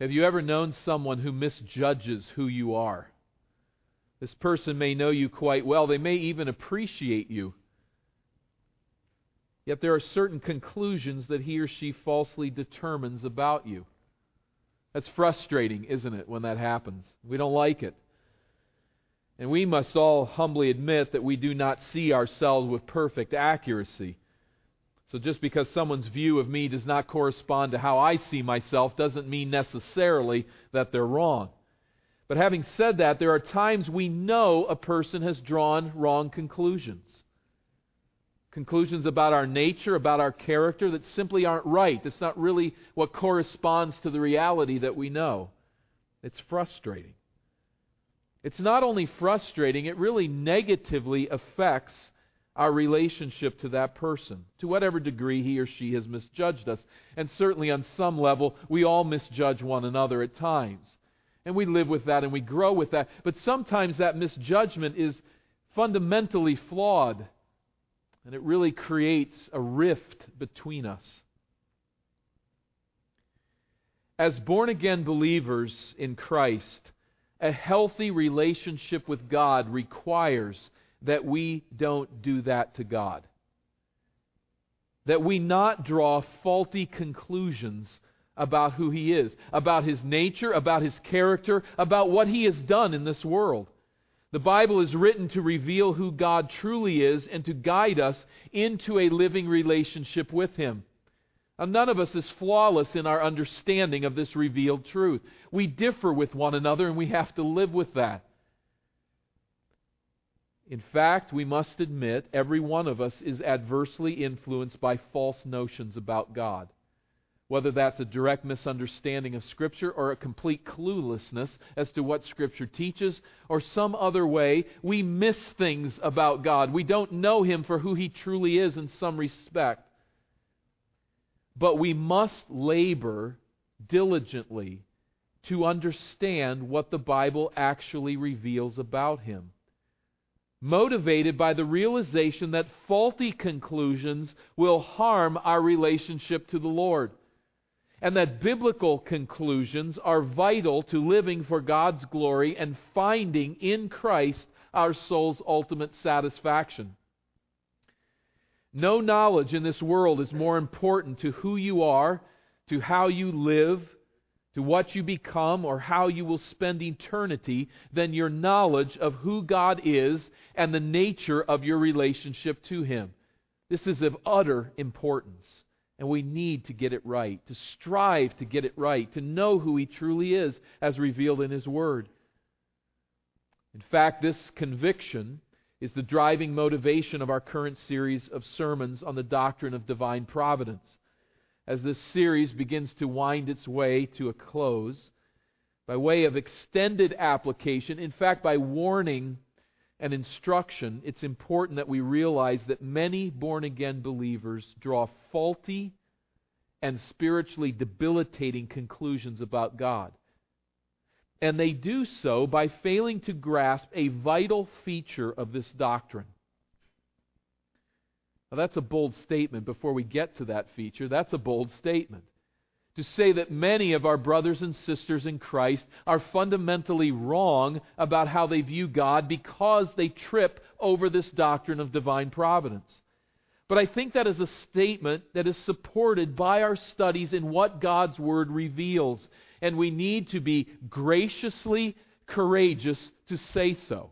Have you ever known someone who misjudges who you are? This person may know you quite well. They may even appreciate you. Yet there are certain conclusions that he or she falsely determines about you. That's frustrating, isn't it, when that happens? We don't like it. And we must all humbly admit that we do not see ourselves with perfect accuracy. So just because someone's view of me does not correspond to how I see myself doesn't mean necessarily that they're wrong. But having said that, there are times we know a person has drawn wrong conclusions. Conclusions about our nature, about our character that simply aren't right. It's not really what corresponds to the reality that we know. It's frustrating. It's not only frustrating, it really negatively affects our relationship to that person, to whatever degree he or she has misjudged us. And certainly on some level, we all misjudge one another at times. And we live with that and we grow with that. But sometimes that misjudgment is fundamentally flawed. And it really creates a rift between us. As born again believers in Christ, a healthy relationship with God requires that we don't do that to God. That we not draw faulty conclusions about who He is, about His nature, about His character, about what He has done in this world. The Bible is written to reveal who God truly is and to guide us into a living relationship with Him. Now, none of us is flawless in our understanding of this revealed truth. We differ with one another and we have to live with that. In fact, we must admit every one of us is adversely influenced by false notions about God whether that's a direct misunderstanding of Scripture or a complete cluelessness as to what Scripture teaches, or some other way, we miss things about God. We don't know Him for who He truly is in some respect. But we must labor diligently to understand what the Bible actually reveals about Him. Motivated by the realization that faulty conclusions will harm our relationship to the Lord and that biblical conclusions are vital to living for God's glory and finding in Christ our soul's ultimate satisfaction. No knowledge in this world is more important to who you are, to how you live, to what you become, or how you will spend eternity than your knowledge of who God is and the nature of your relationship to Him. This is of utter importance. And we need to get it right, to strive to get it right, to know who He truly is as revealed in His Word. In fact, this conviction is the driving motivation of our current series of sermons on the doctrine of divine providence. As this series begins to wind its way to a close, by way of extended application, in fact, by warning and instruction, it's important that we realize that many born again believers draw faulty and spiritually debilitating conclusions about God. And they do so by failing to grasp a vital feature of this doctrine. Now, that's a bold statement before we get to that feature. That's a bold statement to say that many of our brothers and sisters in Christ are fundamentally wrong about how they view God because they trip over this doctrine of divine providence. But I think that is a statement that is supported by our studies in what God's Word reveals. And we need to be graciously courageous to say so.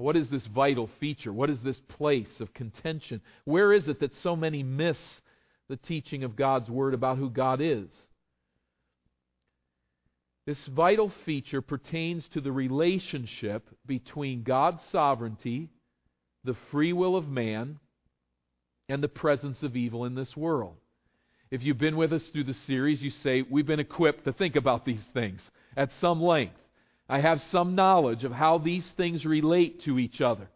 What is this vital feature? What is this place of contention? Where is it that so many miss the teaching of God's Word about who God is. This vital feature pertains to the relationship between God's sovereignty, the free will of man, and the presence of evil in this world. If you've been with us through the series, you say, We've been equipped to think about these things at some length. I have some knowledge of how these things relate to each other.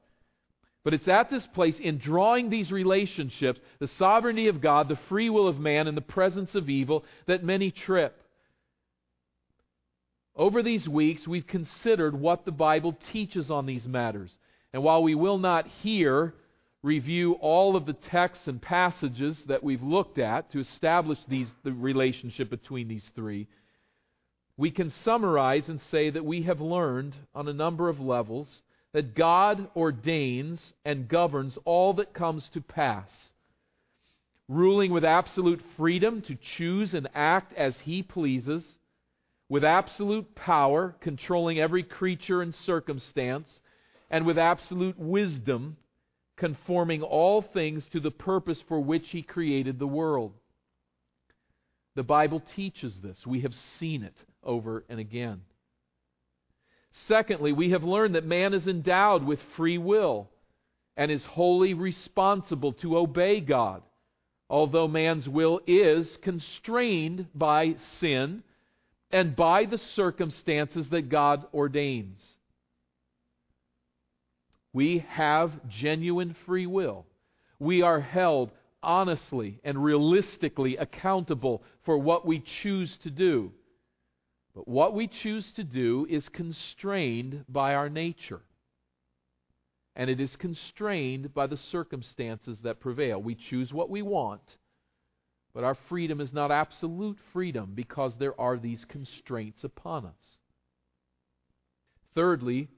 But it's at this place, in drawing these relationships, the sovereignty of God, the free will of man, and the presence of evil, that many trip. Over these weeks, we've considered what the Bible teaches on these matters. And while we will not here review all of the texts and passages that we've looked at to establish these, the relationship between these three, we can summarize and say that we have learned on a number of levels that God ordains and governs all that comes to pass, ruling with absolute freedom to choose and act as He pleases, with absolute power, controlling every creature and circumstance, and with absolute wisdom, conforming all things to the purpose for which He created the world. The Bible teaches this. We have seen it over and again. Secondly, we have learned that man is endowed with free will and is wholly responsible to obey God, although man's will is constrained by sin and by the circumstances that God ordains. We have genuine free will. We are held honestly and realistically accountable for what we choose to do. But what we choose to do is constrained by our nature. And it is constrained by the circumstances that prevail. We choose what we want, but our freedom is not absolute freedom because there are these constraints upon us. Thirdly,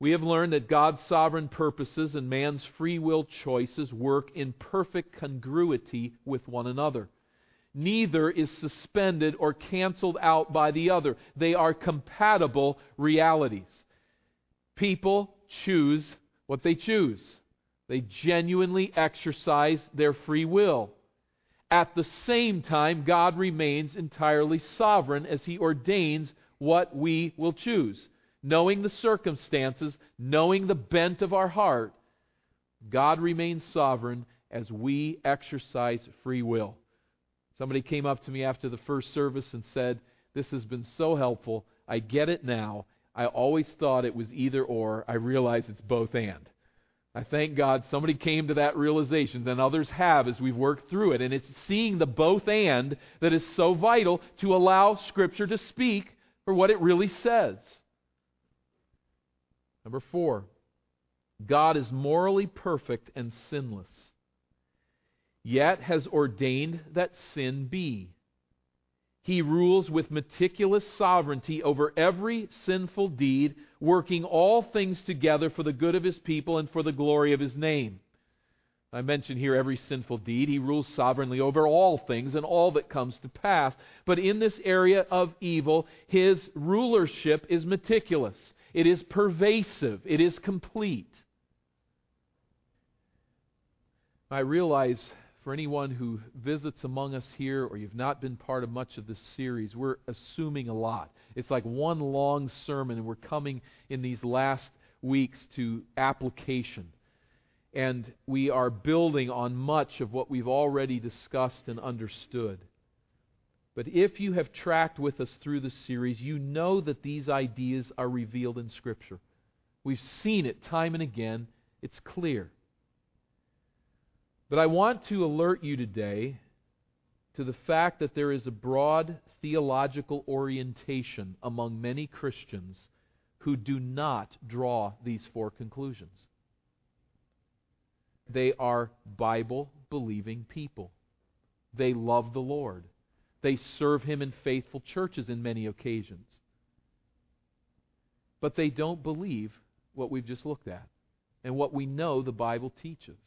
we have learned that God's sovereign purposes and man's free will choices work in perfect congruity with one another. Neither is suspended or canceled out by the other. They are compatible realities. People choose what they choose. They genuinely exercise their free will. At the same time, God remains entirely sovereign as He ordains what we will choose knowing the circumstances, knowing the bent of our heart, God remains sovereign as we exercise free will. Somebody came up to me after the first service and said, This has been so helpful. I get it now. I always thought it was either or. I realize it's both and. I thank God somebody came to that realization, and others have as we've worked through it. And it's seeing the both and that is so vital to allow Scripture to speak for what it really says. Number four, God is morally perfect and sinless, yet has ordained that sin be. He rules with meticulous sovereignty over every sinful deed, working all things together for the good of His people and for the glory of His name. I mention here every sinful deed. He rules sovereignly over all things and all that comes to pass. But in this area of evil, His rulership is meticulous. It is pervasive, it is complete. I realize for anyone who visits among us here or you've not been part of much of this series, we're assuming a lot. It's like one long sermon, and we're coming in these last weeks to application. And we are building on much of what we've already discussed and understood. But if you have tracked with us through the series, you know that these ideas are revealed in Scripture. We've seen it time and again. It's clear. But I want to alert you today to the fact that there is a broad theological orientation among many Christians who do not draw these four conclusions. They are Bible believing people. They love the Lord. They serve him in faithful churches in many occasions. But they don't believe what we've just looked at and what we know the Bible teaches.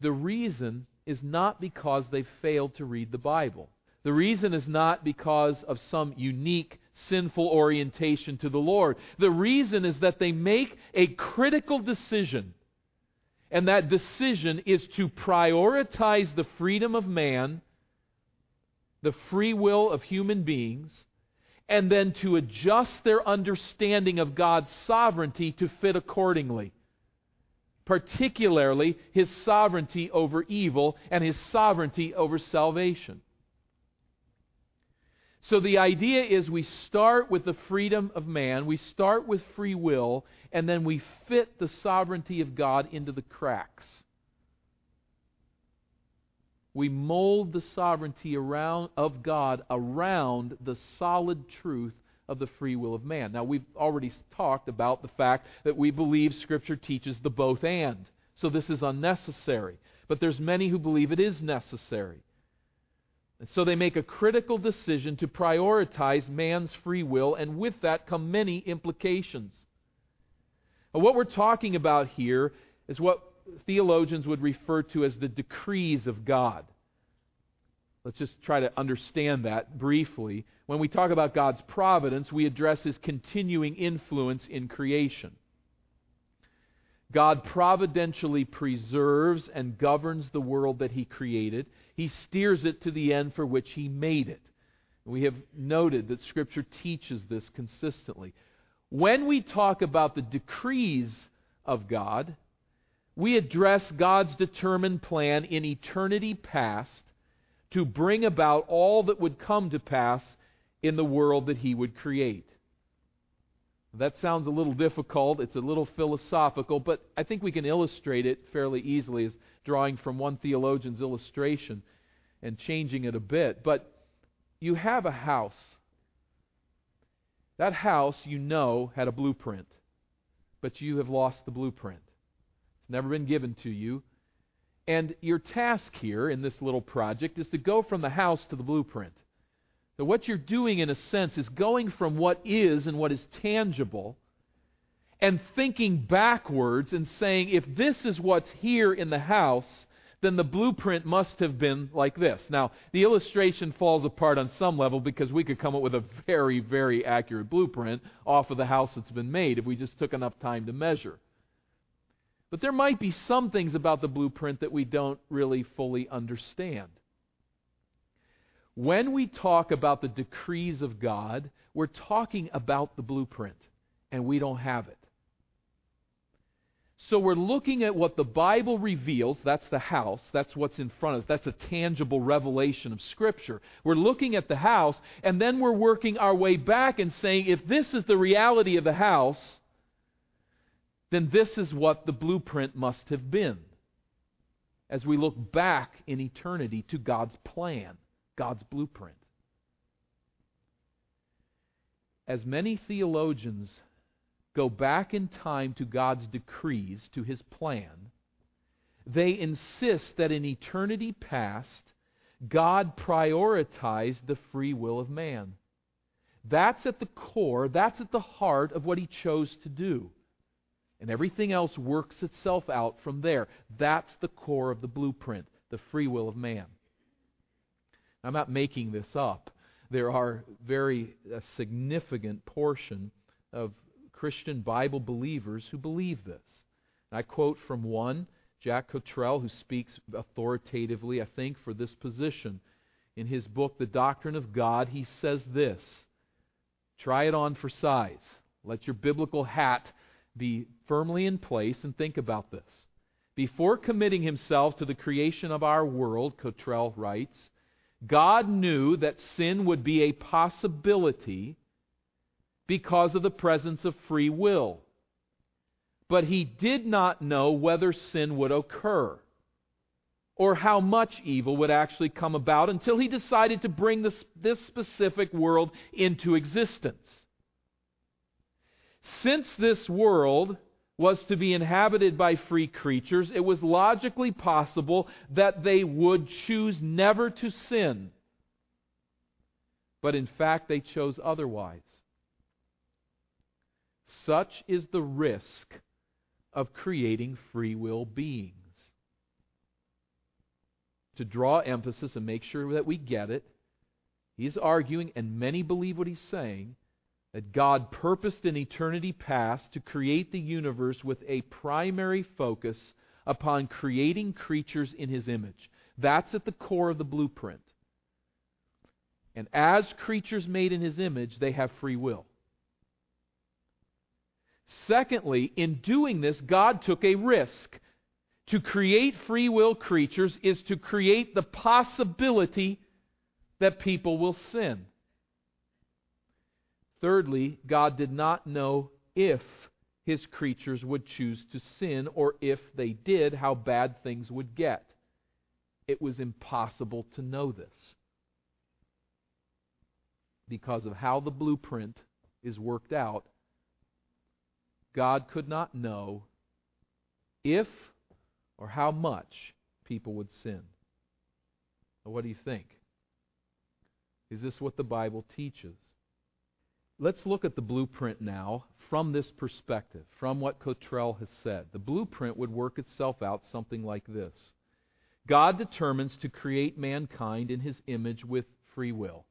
The reason is not because they failed to read the Bible. The reason is not because of some unique sinful orientation to the Lord. The reason is that they make a critical decision. And that decision is to prioritize the freedom of man the free will of human beings, and then to adjust their understanding of God's sovereignty to fit accordingly. Particularly his sovereignty over evil and his sovereignty over salvation. So the idea is we start with the freedom of man, we start with free will, and then we fit the sovereignty of God into the cracks we mold the sovereignty around, of God around the solid truth of the free will of man. Now, we've already talked about the fact that we believe Scripture teaches the both and. so this is unnecessary. But there's many who believe it is necessary. And so they make a critical decision to prioritize man's free will, and with that come many implications. Now, what we're talking about here is what theologians would refer to as the decrees of God. Let's just try to understand that briefly. When we talk about God's providence, we address his continuing influence in creation. God providentially preserves and governs the world that he created. He steers it to the end for which he made it. We have noted that Scripture teaches this consistently. When we talk about the decrees of God, we address God's determined plan in eternity past to bring about all that would come to pass in the world that he would create. That sounds a little difficult. It's a little philosophical, but I think we can illustrate it fairly easily as drawing from one theologian's illustration and changing it a bit. But you have a house. That house, you know, had a blueprint, but you have lost the blueprint. It's never been given to you. And your task here in this little project is to go from the house to the blueprint. So, what you're doing, in a sense, is going from what is and what is tangible and thinking backwards and saying, if this is what's here in the house, then the blueprint must have been like this. Now, the illustration falls apart on some level because we could come up with a very, very accurate blueprint off of the house that's been made if we just took enough time to measure. But there might be some things about the blueprint that we don't really fully understand. When we talk about the decrees of God, we're talking about the blueprint, and we don't have it. So we're looking at what the Bible reveals. That's the house. That's what's in front of us. That's a tangible revelation of Scripture. We're looking at the house, and then we're working our way back and saying, if this is the reality of the house, then this is what the blueprint must have been. As we look back in eternity to God's plan. God's blueprint. As many theologians go back in time to God's decrees, to his plan, they insist that in eternity past, God prioritized the free will of man. That's at the core, that's at the heart of what he chose to do. And everything else works itself out from there. That's the core of the blueprint, the free will of man. I'm not making this up. There are very a significant portion of Christian Bible believers who believe this. I quote from one, Jack Cottrell, who speaks authoritatively, I think, for this position. In his book, The Doctrine of God, he says this Try it on for size. Let your biblical hat be firmly in place and think about this. Before committing himself to the creation of our world, Cottrell writes, God knew that sin would be a possibility because of the presence of free will. But he did not know whether sin would occur or how much evil would actually come about until he decided to bring this, this specific world into existence. Since this world was to be inhabited by free creatures, it was logically possible that they would choose never to sin. But in fact, they chose otherwise. Such is the risk of creating free will beings. To draw emphasis and make sure that we get it, he's arguing, and many believe what he's saying that God purposed in eternity past to create the universe with a primary focus upon creating creatures in His image. That's at the core of the blueprint. And as creatures made in His image, they have free will. Secondly, in doing this, God took a risk. To create free will creatures is to create the possibility that people will sin. Thirdly, God did not know if his creatures would choose to sin, or if they did, how bad things would get. It was impossible to know this because of how the blueprint is worked out. God could not know if or how much people would sin. what do you think? Is this what the Bible teaches? Let's look at the blueprint now from this perspective, from what Cottrell has said. The blueprint would work itself out something like this God determines to create mankind in his image with free will.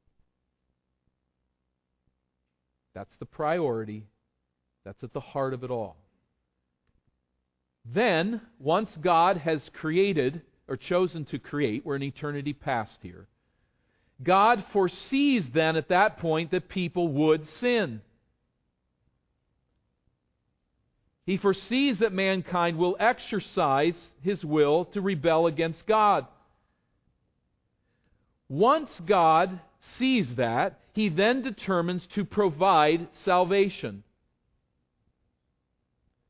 That's the priority. That's at the heart of it all. Then, once God has created, or chosen to create, we're in eternity past here, God foresees then at that point that people would sin. He foresees that mankind will exercise his will to rebel against God. Once God sees that, he then determines to provide salvation,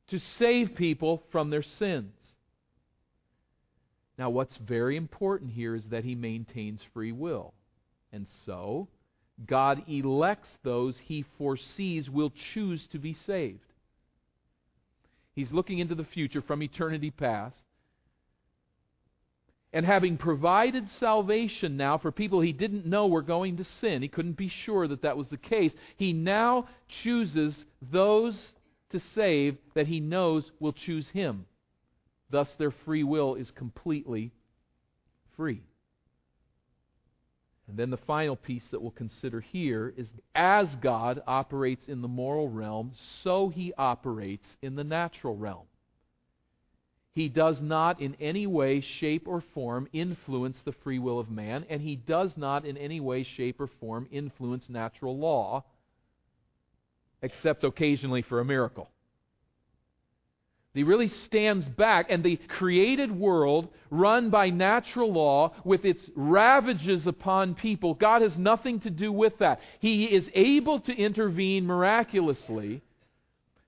to save people from their sins. Now, what's very important here is that he maintains free will. And so, God elects those he foresees will choose to be saved. He's looking into the future from eternity past. And having provided salvation now for people he didn't know were going to sin, he couldn't be sure that that was the case. He now chooses those to save that he knows will choose him. Thus, their free will is completely free. And then the final piece that we'll consider here is as God operates in the moral realm, so he operates in the natural realm. He does not in any way, shape, or form influence the free will of man, and he does not in any way, shape, or form influence natural law, except occasionally for a miracle. He really stands back, and the created world, run by natural law, with its ravages upon people, God has nothing to do with that. He is able to intervene miraculously,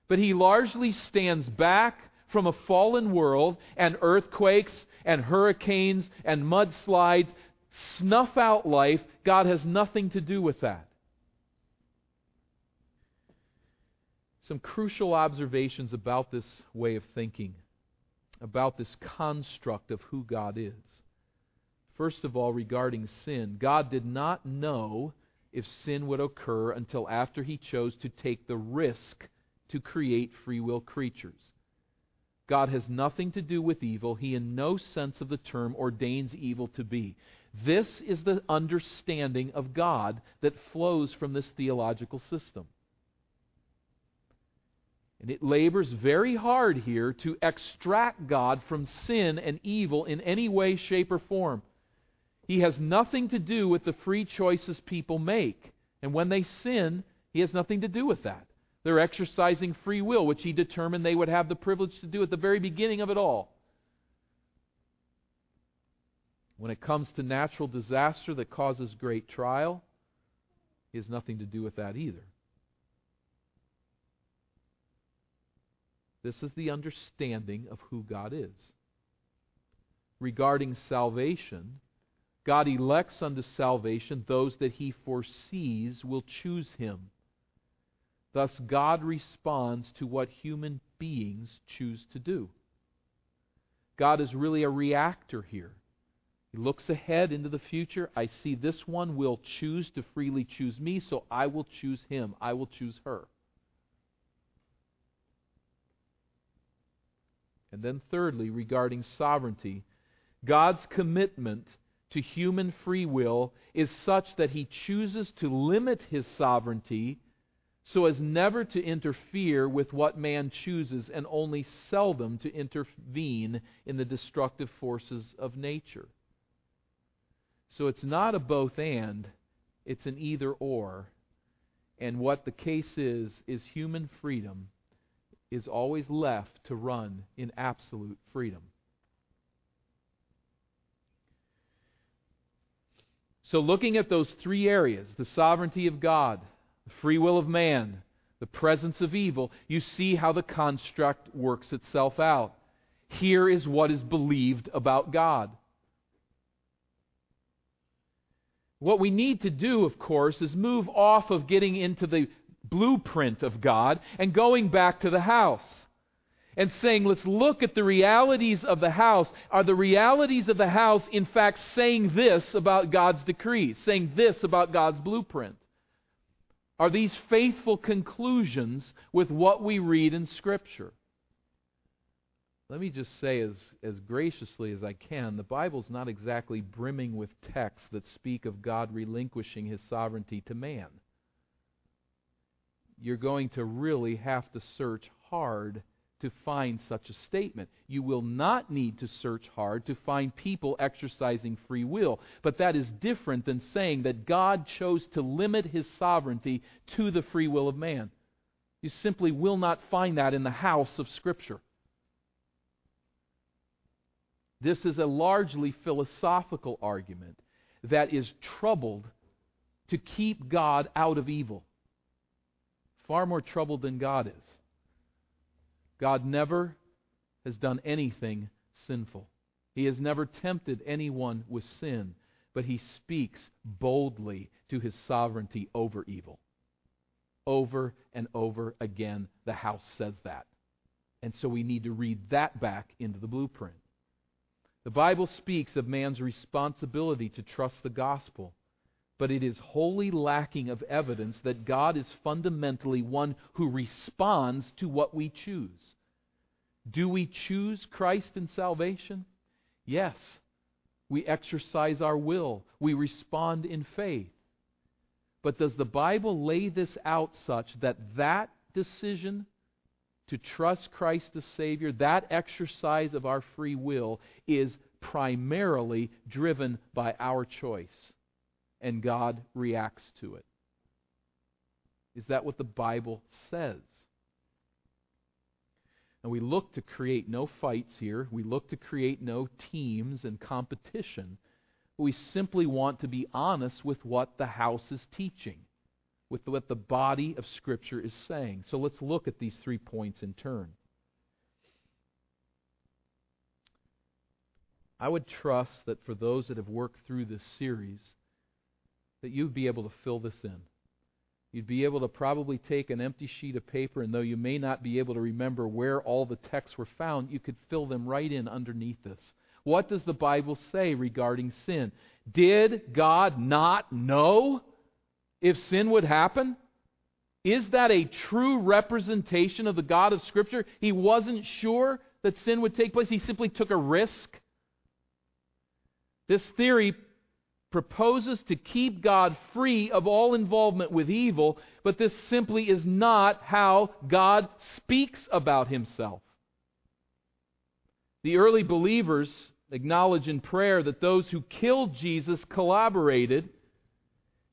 but He largely stands back from a fallen world, and earthquakes, and hurricanes, and mudslides snuff out life. God has nothing to do with that. Some crucial observations about this way of thinking, about this construct of who God is. First of all, regarding sin, God did not know if sin would occur until after he chose to take the risk to create free will creatures. God has nothing to do with evil. He, in no sense of the term, ordains evil to be. This is the understanding of God that flows from this theological system. And it labors very hard here to extract God from sin and evil in any way, shape, or form. He has nothing to do with the free choices people make. And when they sin, He has nothing to do with that. They're exercising free will, which He determined they would have the privilege to do at the very beginning of it all. When it comes to natural disaster that causes great trial, He has nothing to do with that either. This is the understanding of who God is. Regarding salvation, God elects unto salvation those that he foresees will choose him. Thus, God responds to what human beings choose to do. God is really a reactor here. He looks ahead into the future. I see this one will choose to freely choose me, so I will choose him. I will choose her. And then, thirdly, regarding sovereignty, God's commitment to human free will is such that he chooses to limit his sovereignty so as never to interfere with what man chooses and only seldom to intervene in the destructive forces of nature. So it's not a both and, it's an either or. And what the case is, is human freedom is always left to run in absolute freedom. So, looking at those three areas the sovereignty of God, the free will of man, the presence of evil you see how the construct works itself out. Here is what is believed about God. What we need to do, of course, is move off of getting into the blueprint of God and going back to the house. and saying, let's look at the realities of the house. Are the realities of the house, in fact, saying this about God's decrees, saying this about God's blueprint? Are these faithful conclusions with what we read in Scripture? Let me just say, as, as graciously as I can, the Bible's not exactly brimming with texts that speak of God relinquishing his sovereignty to man. You're going to really have to search hard to find such a statement. You will not need to search hard to find people exercising free will. But that is different than saying that God chose to limit his sovereignty to the free will of man. You simply will not find that in the house of Scripture. This is a largely philosophical argument that is troubled to keep God out of evil. Far more troubled than God is. God never has done anything sinful. He has never tempted anyone with sin, but he speaks boldly to his sovereignty over evil. Over and over again, the house says that. And so we need to read that back into the blueprint. The Bible speaks of man's responsibility to trust the gospel, but it is wholly lacking of evidence that God is fundamentally one who responds to what we choose. Do we choose Christ in salvation? Yes. We exercise our will, we respond in faith. But does the Bible lay this out such that that decision to trust Christ as Savior, that exercise of our free will is primarily driven by our choice, and God reacts to it. Is that what the Bible says? And we look to create no fights here. We look to create no teams and competition. We simply want to be honest with what the house is teaching with what the body of Scripture is saying. So let's look at these three points in turn. I would trust that for those that have worked through this series, that you'd be able to fill this in. You'd be able to probably take an empty sheet of paper, and though you may not be able to remember where all the texts were found, you could fill them right in underneath this. What does the Bible say regarding sin? Did God not know if sin would happen? Is that a true representation of the God of Scripture? He wasn't sure that sin would take place, he simply took a risk. This theory proposes to keep God free of all involvement with evil, but this simply is not how God speaks about himself. The early believers acknowledge in prayer that those who killed Jesus collaborated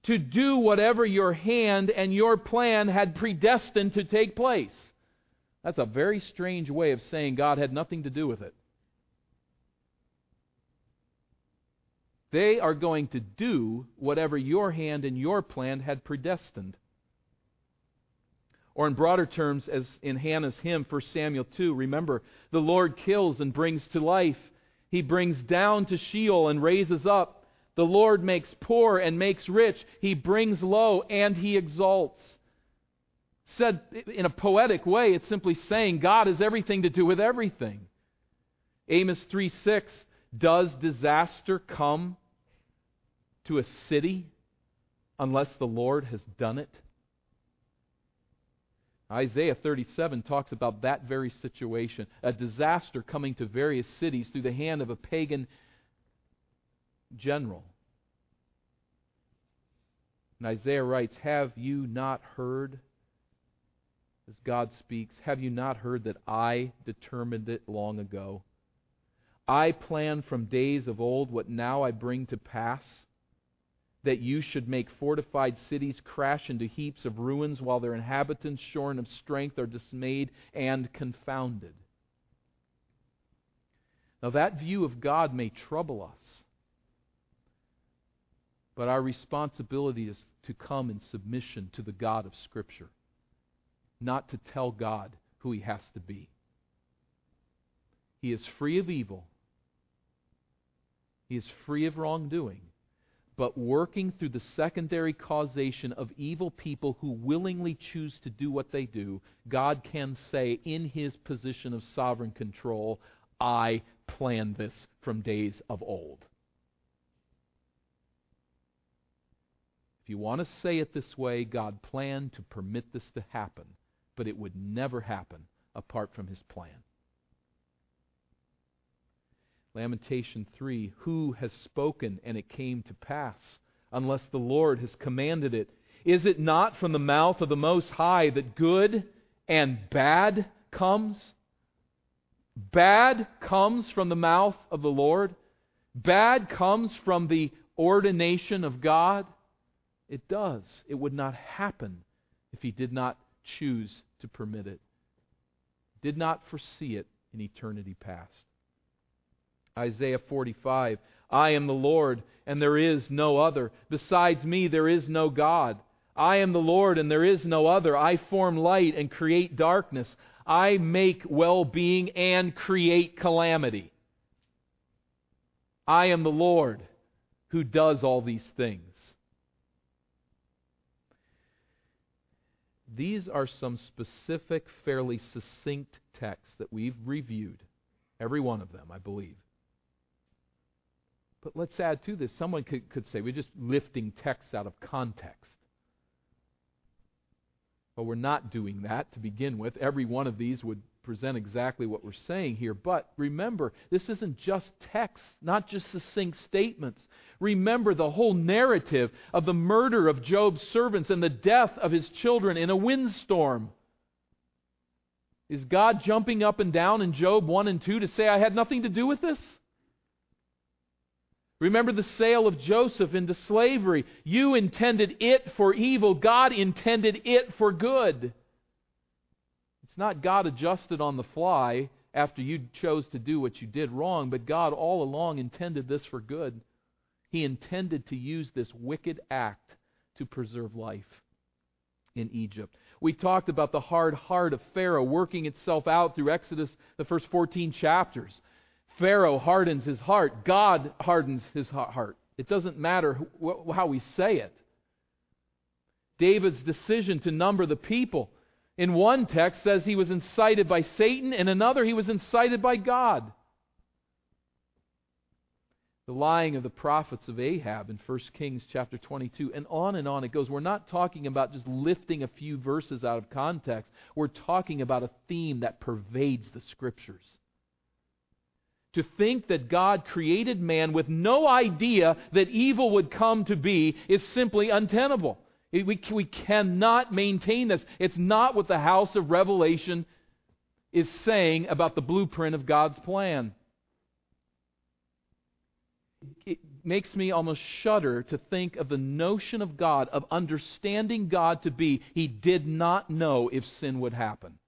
to do whatever your hand and your plan had predestined to take place. That's a very strange way of saying God had nothing to do with it. They are going to do whatever your hand and your plan had predestined. Or, in broader terms, as in Hannah's hymn, 1 Samuel 2, remember, the Lord kills and brings to life. He brings down to Sheol and raises up. The Lord makes poor and makes rich. He brings low and he exalts. Said in a poetic way, it's simply saying God has everything to do with everything. Amos 3 6 Does disaster come to a city unless the Lord has done it? Isaiah 37 talks about that very situation a disaster coming to various cities through the hand of a pagan general. And Isaiah writes, Have you not heard, as God speaks, have you not heard that I determined it long ago? I planned from days of old what now I bring to pass, that you should make fortified cities crash into heaps of ruins, while their inhabitants, shorn of strength, are dismayed and confounded. Now, that view of God may trouble us. But our responsibility is to come in submission to the God of Scripture, not to tell God who He has to be. He is free of evil, He is free of wrongdoing, but working through the secondary causation of evil people who willingly choose to do what they do, God can say, in his position of sovereign control, I planned this from days of old. If you want to say it this way, God planned to permit this to happen, but it would never happen apart from his plan. Lamentation 3 Who has spoken and it came to pass, unless the Lord has commanded it? Is it not from the mouth of the Most High that good and bad comes? Bad comes from the mouth of the Lord. Bad comes from the ordination of God. It does. It would not happen if he did not choose to permit it. Did not foresee it in eternity past. Isaiah 45 I am the Lord, and there is no other. Besides me, there is no God. I am the Lord, and there is no other. I form light and create darkness. I make well being and create calamity. I am the Lord who does all these things. These are some specific, fairly succinct texts that we've reviewed, every one of them, I believe. But let's add to this. Someone could, could say we're just lifting texts out of context. But we're not doing that to begin with. Every one of these would present exactly what we're saying here. But remember, this isn't just text, not just succinct statements. Remember the whole narrative of the murder of Job's servants and the death of his children in a windstorm. Is God jumping up and down in Job 1 and 2 to say, I had nothing to do with this? Remember the sale of Joseph into slavery. You intended it for evil, God intended it for good. It's not God adjusted on the fly after you chose to do what you did wrong, but God all along intended this for good. He intended to use this wicked act to preserve life in Egypt. We talked about the hard heart of Pharaoh working itself out through Exodus, the first 14 chapters. Pharaoh hardens his heart, God hardens his heart. It doesn't matter how we say it. David's decision to number the people in one text says he was incited by Satan, in another he was incited by God. The lying of the prophets of Ahab in 1 Kings chapter 22, and on and on it goes. We're not talking about just lifting a few verses out of context. We're talking about a theme that pervades the scriptures to think that God created man with no idea that evil would come to be is simply untenable. We, we cannot maintain this. It's not what the house of Revelation is saying about the blueprint of God's plan. It makes me almost shudder to think of the notion of God, of understanding God to be, He did not know if sin would happen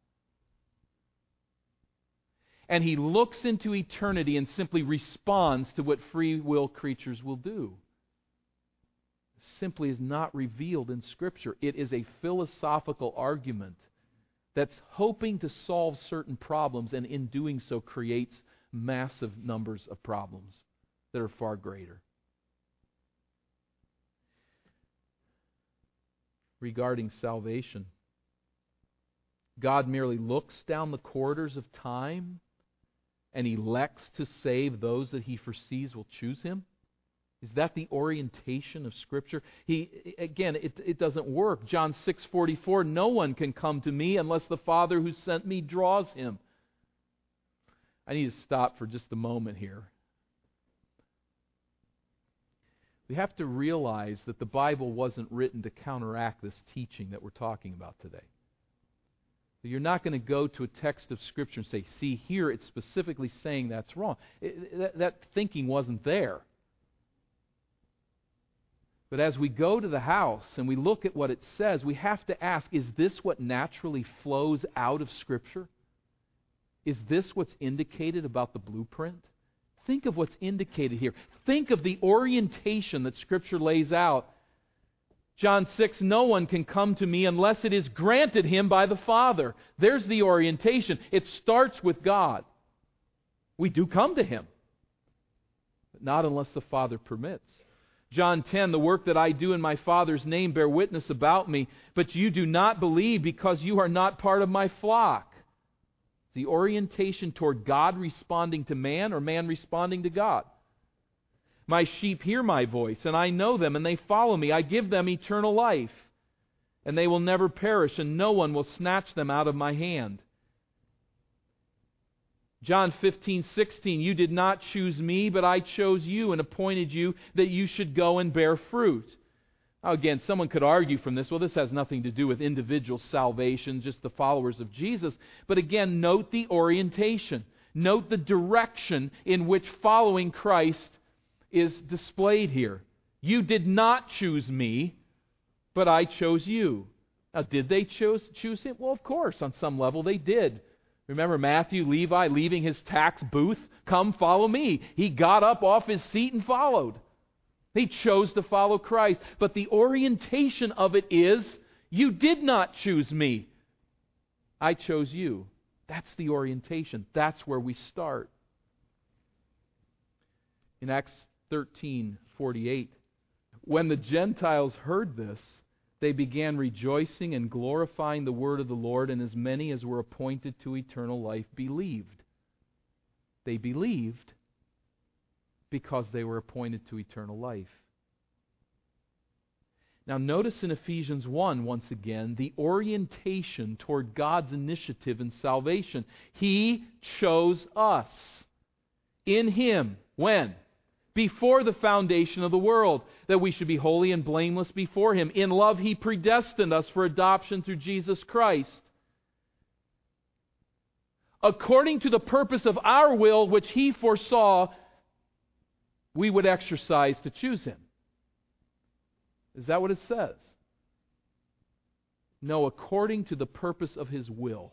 and he looks into eternity and simply responds to what free will creatures will do. Simply is not revealed in Scripture. It is a philosophical argument that's hoping to solve certain problems and in doing so creates massive numbers of problems that are far greater. Regarding salvation, God merely looks down the corridors of time and elects to save those that he foresees will choose him? Is that the orientation of Scripture? He again, it, it doesn't work. John six forty four. No one can come to me unless the Father who sent me draws him. I need to stop for just a moment here. We have to realize that the Bible wasn't written to counteract this teaching that we're talking about today. You're not going to go to a text of Scripture and say, see, here it's specifically saying that's wrong. It, that, that thinking wasn't there. But as we go to the house and we look at what it says, we have to ask is this what naturally flows out of Scripture? Is this what's indicated about the blueprint? Think of what's indicated here. Think of the orientation that Scripture lays out John 6, no one can come to me unless it is granted him by the Father. There's the orientation. It starts with God. We do come to him, but not unless the Father permits. John 10, the work that I do in my Father's name bear witness about me, but you do not believe because you are not part of my flock. The orientation toward God responding to man or man responding to God. My sheep hear my voice, and I know them, and they follow me. I give them eternal life, and they will never perish, and no one will snatch them out of my hand. John 15:16 you did not choose me, but I chose you and appointed you that you should go and bear fruit. Now, again, someone could argue from this, well, this has nothing to do with individual salvation, just the followers of Jesus. But again, note the orientation. Note the direction in which following Christ is displayed here. You did not choose me, but I chose you. Now, did they choose, choose him? Well, of course, on some level they did. Remember Matthew, Levi leaving his tax booth? Come follow me. He got up off his seat and followed. He chose to follow Christ. But the orientation of it is you did not choose me, I chose you. That's the orientation. That's where we start. In Acts 13:48, when the Gentiles heard this, they began rejoicing and glorifying the word of the Lord, and as many as were appointed to eternal life believed. They believed because they were appointed to eternal life. Now, notice in Ephesians 1, once again, the orientation toward God's initiative in salvation. He chose us. In Him. When? Before the foundation of the world, that we should be holy and blameless before Him. In love, He predestined us for adoption through Jesus Christ. According to the purpose of our will, which He foresaw, we would exercise to choose Him. Is that what it says? No, according to the purpose of His will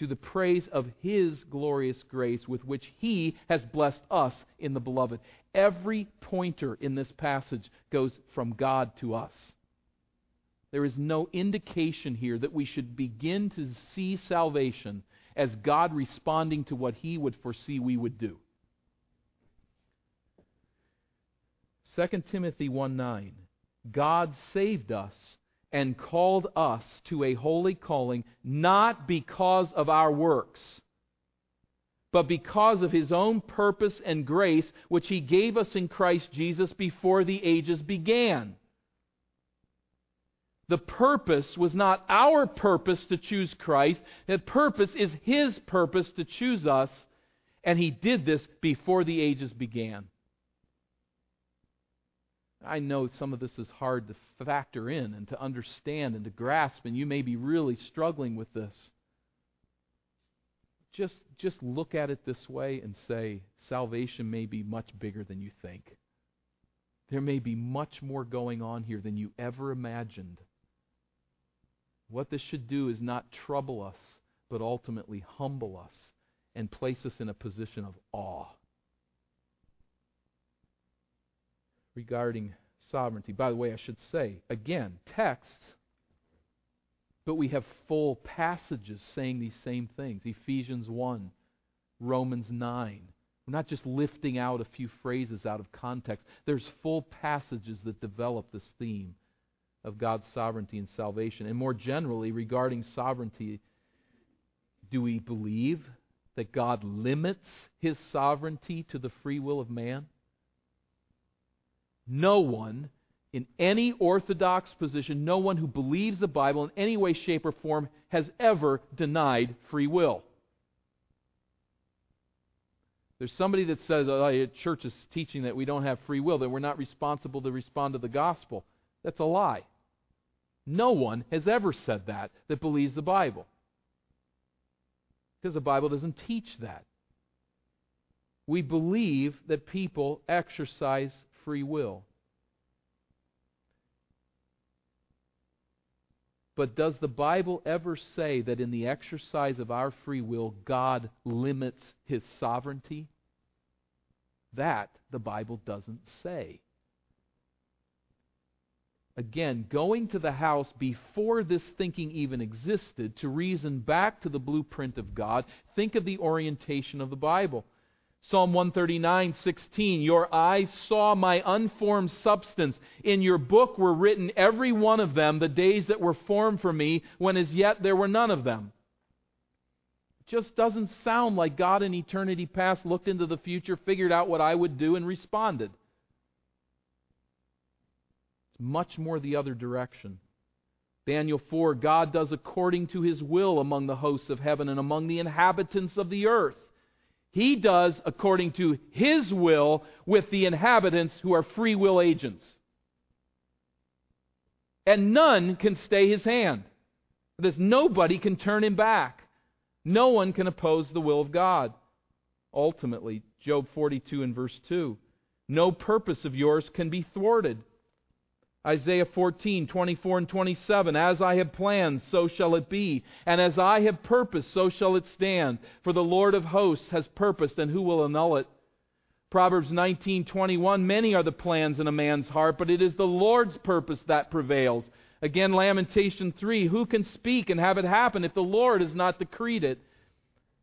to the praise of His glorious grace with which He has blessed us in the Beloved. Every pointer in this passage goes from God to us. There is no indication here that we should begin to see salvation as God responding to what He would foresee we would do. 2 Timothy 1 9. God saved us and called us to a holy calling, not because of our works, but because of his own purpose and grace, which he gave us in Christ Jesus before the ages began. The purpose was not our purpose to choose Christ. The purpose is his purpose to choose us, and he did this before the ages began. I know some of this is hard to factor in and to understand and to grasp, and you may be really struggling with this. Just, just look at it this way and say, salvation may be much bigger than you think. There may be much more going on here than you ever imagined. What this should do is not trouble us, but ultimately humble us and place us in a position of awe. Regarding sovereignty. By the way, I should say, again, text, but we have full passages saying these same things. Ephesians 1, Romans 9. We're not just lifting out a few phrases out of context. There's full passages that develop this theme of God's sovereignty and salvation. And more generally, regarding sovereignty, do we believe that God limits his sovereignty to the free will of man? No one in any orthodox position, no one who believes the Bible in any way, shape, or form has ever denied free will. There's somebody that says, oh, church is teaching that we don't have free will, that we're not responsible to respond to the gospel. That's a lie. No one has ever said that that believes the Bible. Because the Bible doesn't teach that. We believe that people exercise free will. But does the Bible ever say that in the exercise of our free will, God limits his sovereignty? That the Bible doesn't say. Again, going to the house before this thinking even existed to reason back to the blueprint of God, think of the orientation of the Bible. Psalm 139:16 Your eyes saw my unformed substance. In your book were written every one of them the days that were formed for me when as yet there were none of them. It just doesn't sound like God in eternity past looked into the future figured out what I would do and responded. It's much more the other direction. Daniel 4 God does according to his will among the hosts of heaven and among the inhabitants of the earth he does according to His will with the inhabitants who are free will agents. And none can stay His hand. There's nobody can turn Him back. No one can oppose the will of God. Ultimately, Job 42 and verse 2 No purpose of yours can be thwarted. Isaiah 14, 24 and 27. As I have planned, so shall it be. And as I have purposed, so shall it stand. For the Lord of hosts has purposed, and who will annul it? Proverbs 19:21 Many are the plans in a man's heart, but it is the Lord's purpose that prevails. Again Lamentation 3 Who can speak and have it happen if the Lord has not decreed it?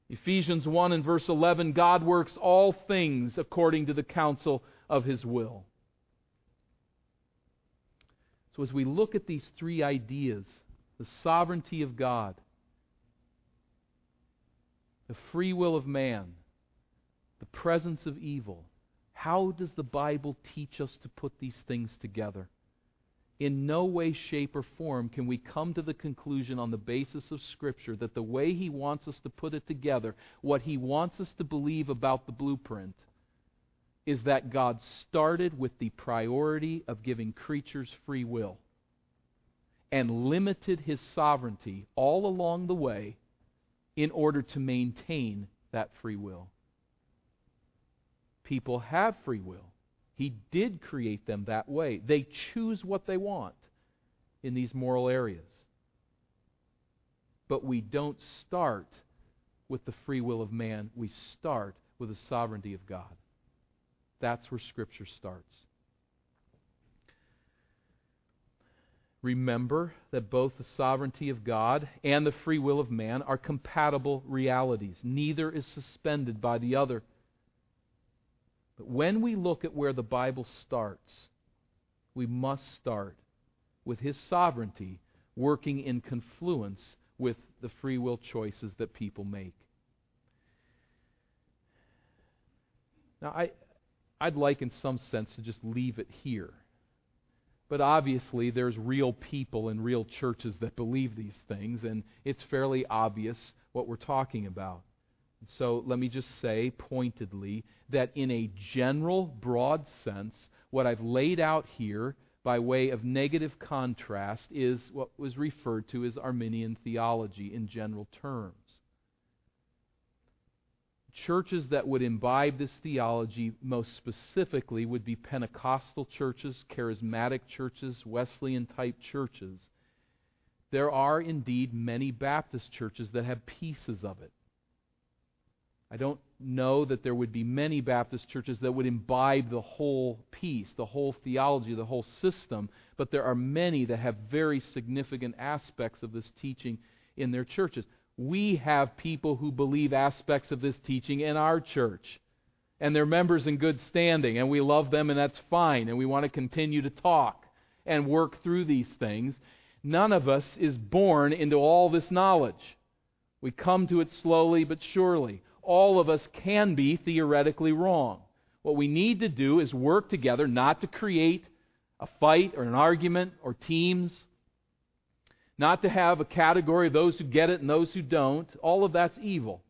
Ephesians 1 and verse 11 God works all things according to the counsel of his will. So, as we look at these three ideas the sovereignty of God, the free will of man, the presence of evil, how does the Bible teach us to put these things together? In no way, shape, or form can we come to the conclusion on the basis of Scripture that the way He wants us to put it together, what He wants us to believe about the blueprint, is that God started with the priority of giving creatures free will and limited his sovereignty all along the way in order to maintain that free will. People have free will. He did create them that way. They choose what they want in these moral areas. But we don't start with the free will of man, we start with the sovereignty of God. That's where Scripture starts. Remember that both the sovereignty of God and the free will of man are compatible realities. Neither is suspended by the other. But when we look at where the Bible starts, we must start with His sovereignty working in confluence with the free will choices that people make. Now, I, I'd like, in some sense, to just leave it here. But obviously, there's real people in real churches that believe these things, and it's fairly obvious what we're talking about. So let me just say pointedly that in a general, broad sense, what I've laid out here by way of negative contrast is what was referred to as Arminian theology in general terms churches that would imbibe this theology most specifically would be Pentecostal churches, charismatic churches, Wesleyan type churches. There are indeed many Baptist churches that have pieces of it. I don't know that there would be many Baptist churches that would imbibe the whole piece, the whole theology, the whole system, but there are many that have very significant aspects of this teaching in their churches we have people who believe aspects of this teaching in our church. And they're members in good standing, and we love them, and that's fine. And we want to continue to talk and work through these things. None of us is born into all this knowledge. We come to it slowly but surely. All of us can be theoretically wrong. What we need to do is work together, not to create a fight or an argument or teams not to have a category of those who get it and those who don't. All of that's evil.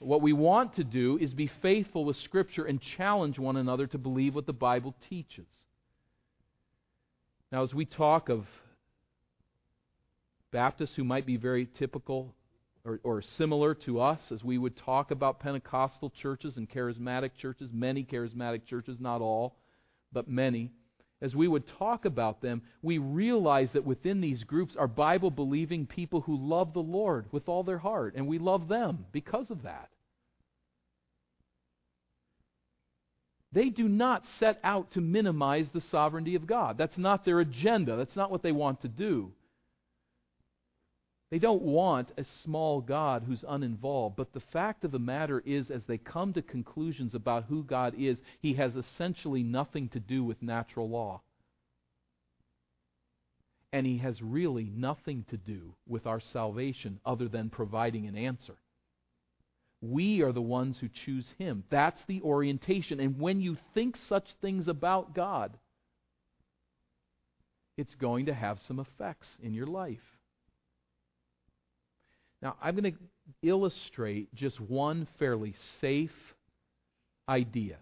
What we want to do is be faithful with Scripture and challenge one another to believe what the Bible teaches. Now, as we talk of Baptists who might be very typical or, or, similar to us, as we would talk about Pentecostal churches and charismatic churches, many charismatic churches, not all, but many, as we would talk about them, we realize that within these groups are Bible believing people who love the Lord with all their heart, and we love them because of that. They do not set out to minimize the sovereignty of God. That's not their agenda. That's not what they want to do. They don't want a small God who's uninvolved. But the fact of the matter is, as they come to conclusions about who God is, He has essentially nothing to do with natural law. And He has really nothing to do with our salvation other than providing an answer. We are the ones who choose Him. That's the orientation. And when you think such things about God, it's going to have some effects in your life. Now, I'm going to illustrate just one fairly safe idea.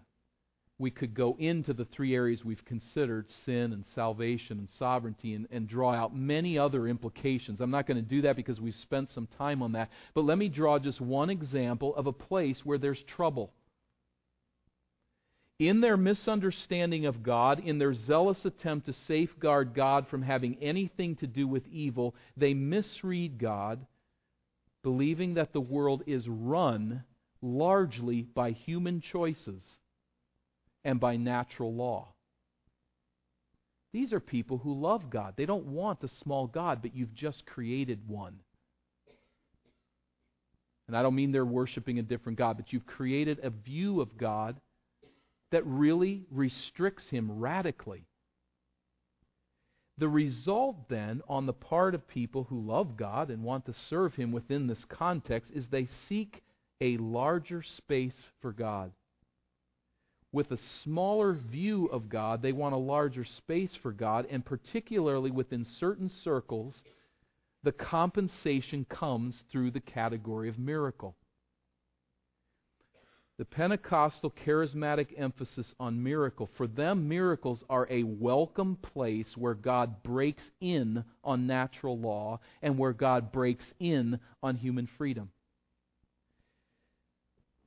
We could go into the three areas we've considered sin and salvation and sovereignty and, and draw out many other implications. I'm not going to do that because we've spent some time on that. But let me draw just one example of a place where there's trouble. In their misunderstanding of God, in their zealous attempt to safeguard God from having anything to do with evil, they misread God believing that the world is run largely by human choices and by natural law. These are people who love God. They don't want a small God, but you've just created one. And I don't mean they're worshiping a different God, but you've created a view of God that really restricts him radically. The result, then, on the part of people who love God and want to serve Him within this context is they seek a larger space for God. With a smaller view of God, they want a larger space for God, and particularly within certain circles, the compensation comes through the category of miracle. The Pentecostal charismatic emphasis on miracle, for them, miracles are a welcome place where God breaks in on natural law and where God breaks in on human freedom.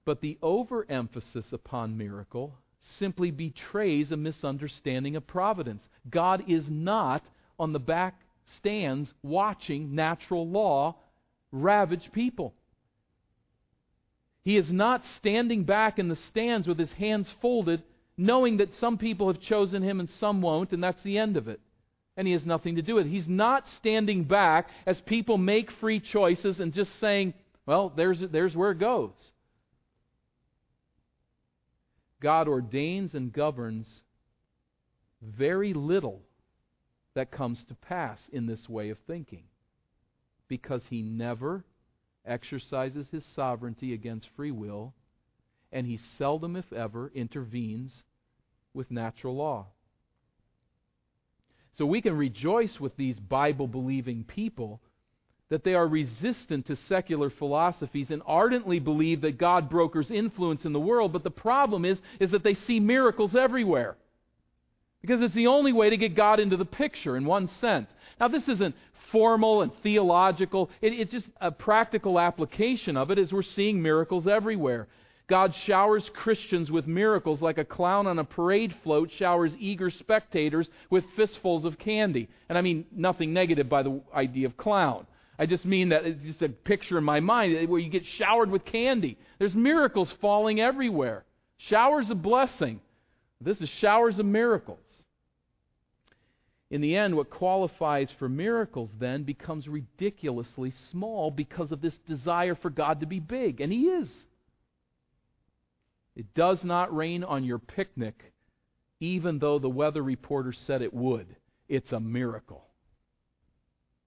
But the overemphasis upon miracle simply betrays a misunderstanding of providence. God is not on the back stands watching natural law ravage people. He is not standing back in the stands with his hands folded, knowing that some people have chosen him and some won't, and that's the end of it. And he has nothing to do with it. He's not standing back as people make free choices and just saying, well, there's, there's where it goes. God ordains and governs very little that comes to pass in this way of thinking because he never exercises his sovereignty against free will, and he seldom, if ever, intervenes with natural law. So we can rejoice with these Bible believing people that they are resistant to secular philosophies and ardently believe that God brokers influence in the world, but the problem is, is that they see miracles everywhere. Because it's the only way to get God into the picture in one sense. Now, this isn't formal and theological. It, it's just a practical application of it as we're seeing miracles everywhere. God showers Christians with miracles like a clown on a parade float showers eager spectators with fistfuls of candy. And I mean nothing negative by the idea of clown. I just mean that it's just a picture in my mind where you get showered with candy. There's miracles falling everywhere. Showers of blessing. This is showers of miracles. In the end, what qualifies for miracles then becomes ridiculously small because of this desire for God to be big. And He is. It does not rain on your picnic, even though the weather reporter said it would. It's a miracle.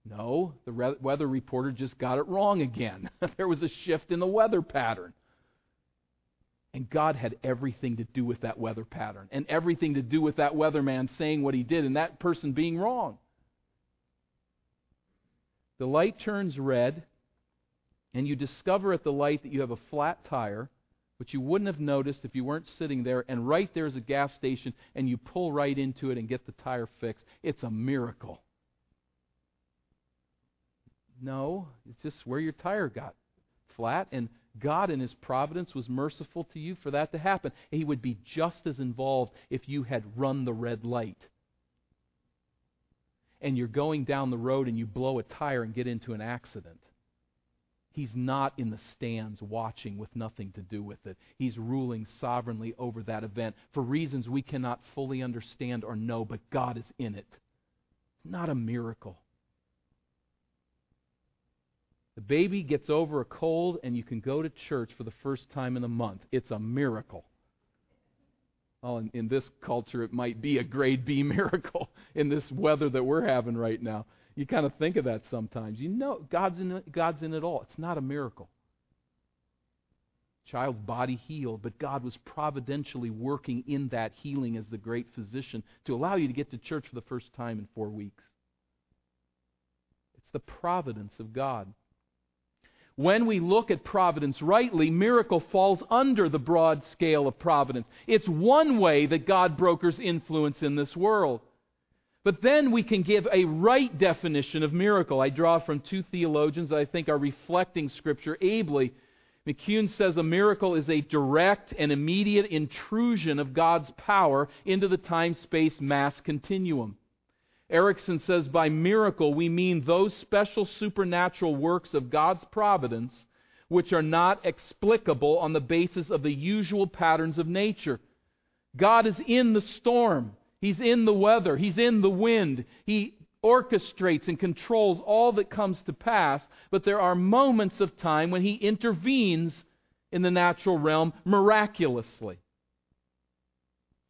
No, the weather reporter just got it wrong again. there was a shift in the weather pattern. And God had everything to do with that weather pattern and everything to do with that weatherman saying what he did and that person being wrong. The light turns red, and you discover at the light that you have a flat tire, which you wouldn't have noticed if you weren't sitting there, and right there's a gas station, and you pull right into it and get the tire fixed. It's a miracle. No, it's just where your tire got flat, and God, in His providence, was merciful to you for that to happen. He would be just as involved if you had run the red light. And you're going down the road and you blow a tire and get into an accident. He's not in the stands watching with nothing to do with it. He's ruling sovereignly over that event for reasons we cannot fully understand or know, but God is in it. Not a miracle. The baby gets over a cold and you can go to church for the first time in a month. It's a miracle. Well, in, in this culture, it might be a grade B miracle in this weather that we're having right now. You kind of think of that sometimes. You know, God's in God's in it all. It's not a miracle. Child's body healed, but God was providentially working in that healing as the great physician to allow you to get to church for the first time in four weeks. It's the providence of God. When we look at providence rightly, miracle falls under the broad scale of providence. It's one way that God brokers influence in this world. But then we can give a right definition of miracle. I draw from two theologians that I think are reflecting Scripture ably. McCune says a miracle is a direct and immediate intrusion of God's power into the time space mass continuum. Erickson says by miracle we mean those special supernatural works of God's providence which are not explicable on the basis of the usual patterns of nature. God is in the storm. He's in the weather. He's in the wind. He orchestrates and controls all that comes to pass, but there are moments of time when He intervenes in the natural realm miraculously.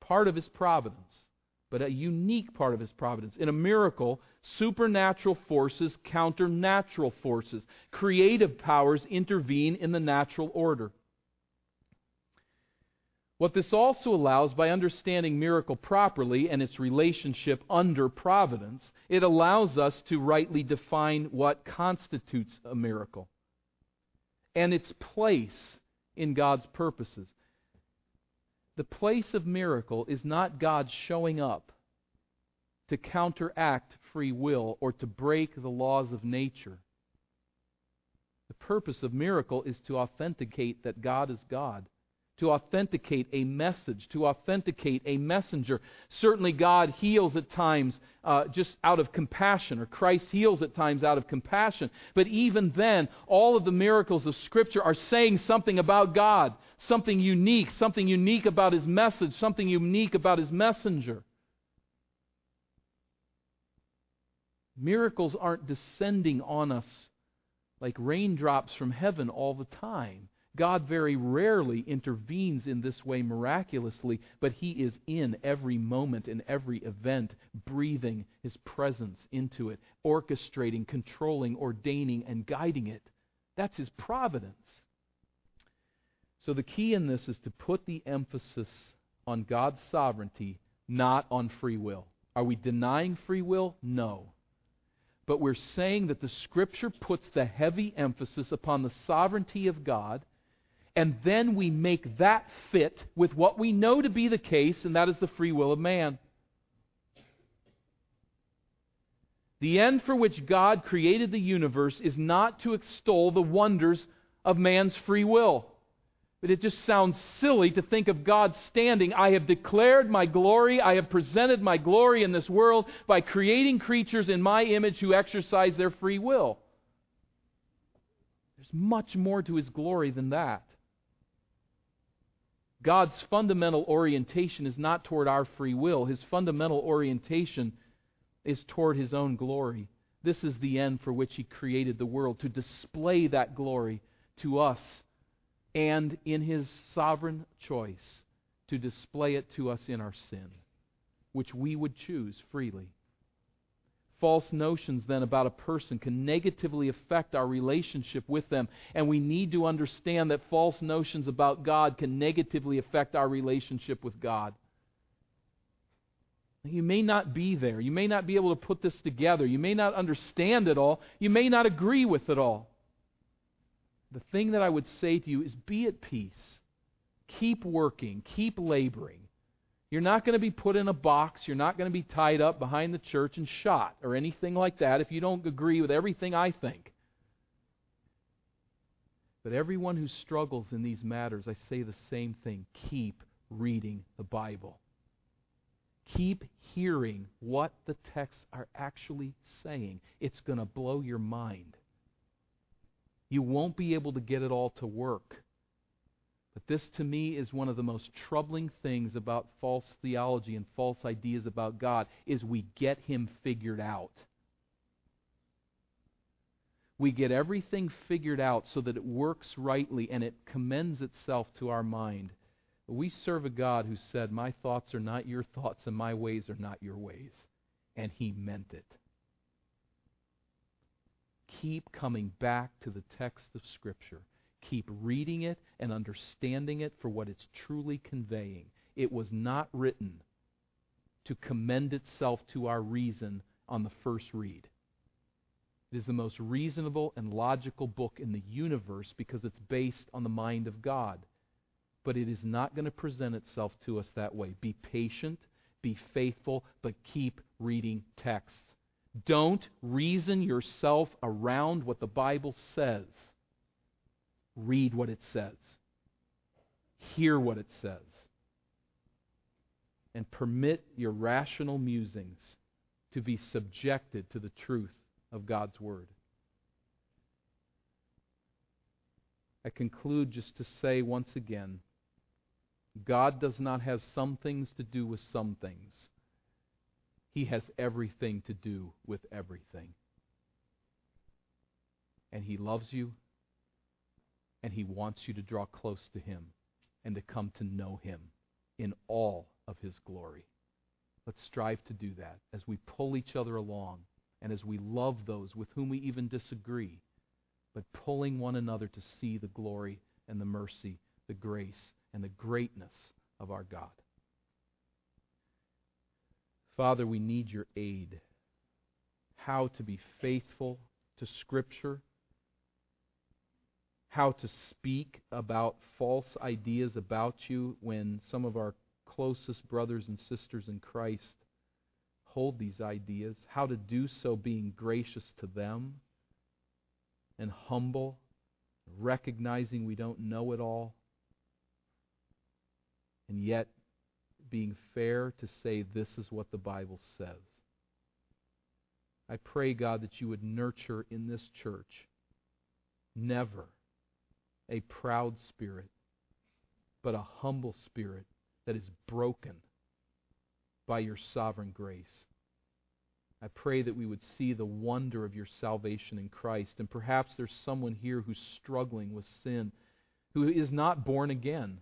Part of His providence but a unique part of his providence. In a miracle, supernatural forces counter natural forces. Creative powers intervene in the natural order. What this also allows, by understanding miracle properly and its relationship under providence, it allows us to rightly define what constitutes a miracle and its place in God's purposes the place of miracle is not God showing up to counteract free will or to break the laws of nature. The purpose of miracle is to authenticate that God is God to authenticate a message, to authenticate a messenger. Certainly, God heals at times uh, just out of compassion, or Christ heals at times out of compassion. But even then, all of the miracles of Scripture are saying something about God, something unique, something unique about His message, something unique about His messenger. Miracles aren't descending on us like raindrops from heaven all the time. God very rarely intervenes in this way miraculously, but He is in every moment and every event, breathing His presence into it, orchestrating, controlling, ordaining, and guiding it. That's His providence. So the key in this is to put the emphasis on God's sovereignty, not on free will. Are we denying free will? No. But we're saying that the Scripture puts the heavy emphasis upon the sovereignty of God and then we make that fit with what we know to be the case, and that is the free will of man. The end for which God created the universe is not to extol the wonders of man's free will. But it just sounds silly to think of God standing, I have declared my glory, I have presented my glory in this world by creating creatures in my image who exercise their free will. There's much more to his glory than that. God's fundamental orientation is not toward our free will. His fundamental orientation is toward His own glory. This is the end for which He created the world, to display that glory to us and in His sovereign choice, to display it to us in our sin, which we would choose freely false notions then about a person can negatively affect our relationship with them. And we need to understand that false notions about God can negatively affect our relationship with God. You may not be there. You may not be able to put this together. You may not understand it all. You may not agree with it all. The thing that I would say to you is be at peace. Keep working. Keep laboring. You're not going to be put in a box. You're not going to be tied up behind the church and shot or anything like that if you don't agree with everything I think. But everyone who struggles in these matters, I say the same thing. Keep reading the Bible. Keep hearing what the texts are actually saying. It's going to blow your mind. You won't be able to get it all to work. But this to me is one of the most troubling things about false theology and false ideas about God is we get him figured out. we get everything figured out so that it works rightly and it commends itself to our mind. We serve a God who said, My thoughts are not your thoughts, and my ways are not your ways. And he meant it. Keep coming back to the text of Scripture. Keep reading it and understanding it for what it's truly conveying. It was not written to commend itself to our reason on the first read. It is the most reasonable and logical book in the universe because it's based on the mind of God. But it is not going to present itself to us that way. Be patient, be faithful, but keep reading texts. Don't reason yourself around what the Bible says. Read what it says. Hear what it says. And permit your rational musings to be subjected to the truth of God's Word. I conclude just to say once again God does not have some things to do with some things. He has everything to do with everything. And He loves you, and He wants you to draw close to Him and to come to know Him in all of His glory. Let's strive to do that as we pull each other along and as we love those with whom we even disagree, but pulling one another to see the glory and the mercy, the grace and the greatness of our God. Father, we need your aid. How to be faithful to Scripture, how to speak about false ideas about you when some of our closest brothers and sisters in Christ hold these ideas, how to do so being gracious to them and humble, recognizing we don't know it all, and yet being fair to say this is what the Bible says. I pray, God, that you would nurture in this church never a proud spirit, but a humble spirit that is broken by your sovereign grace. I pray that we would see the wonder of your salvation in Christ. And perhaps there's someone here who's struggling with sin, who is not born again,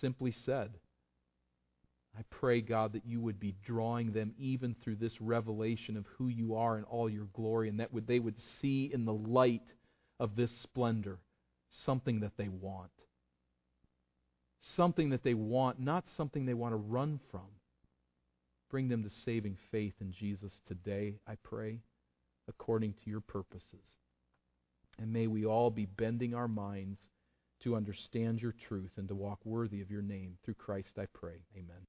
simply said. I pray, God, that you would be drawing them even through this revelation of who you are in all your glory, and that they would see in the light of this splendor something that they want. Something that they want, not something they want to run from. Bring them to saving faith in Jesus today, I pray, according to your purposes. And may we all be bending our minds to understand your truth and to walk worthy of your name. Through Christ I pray. Amen.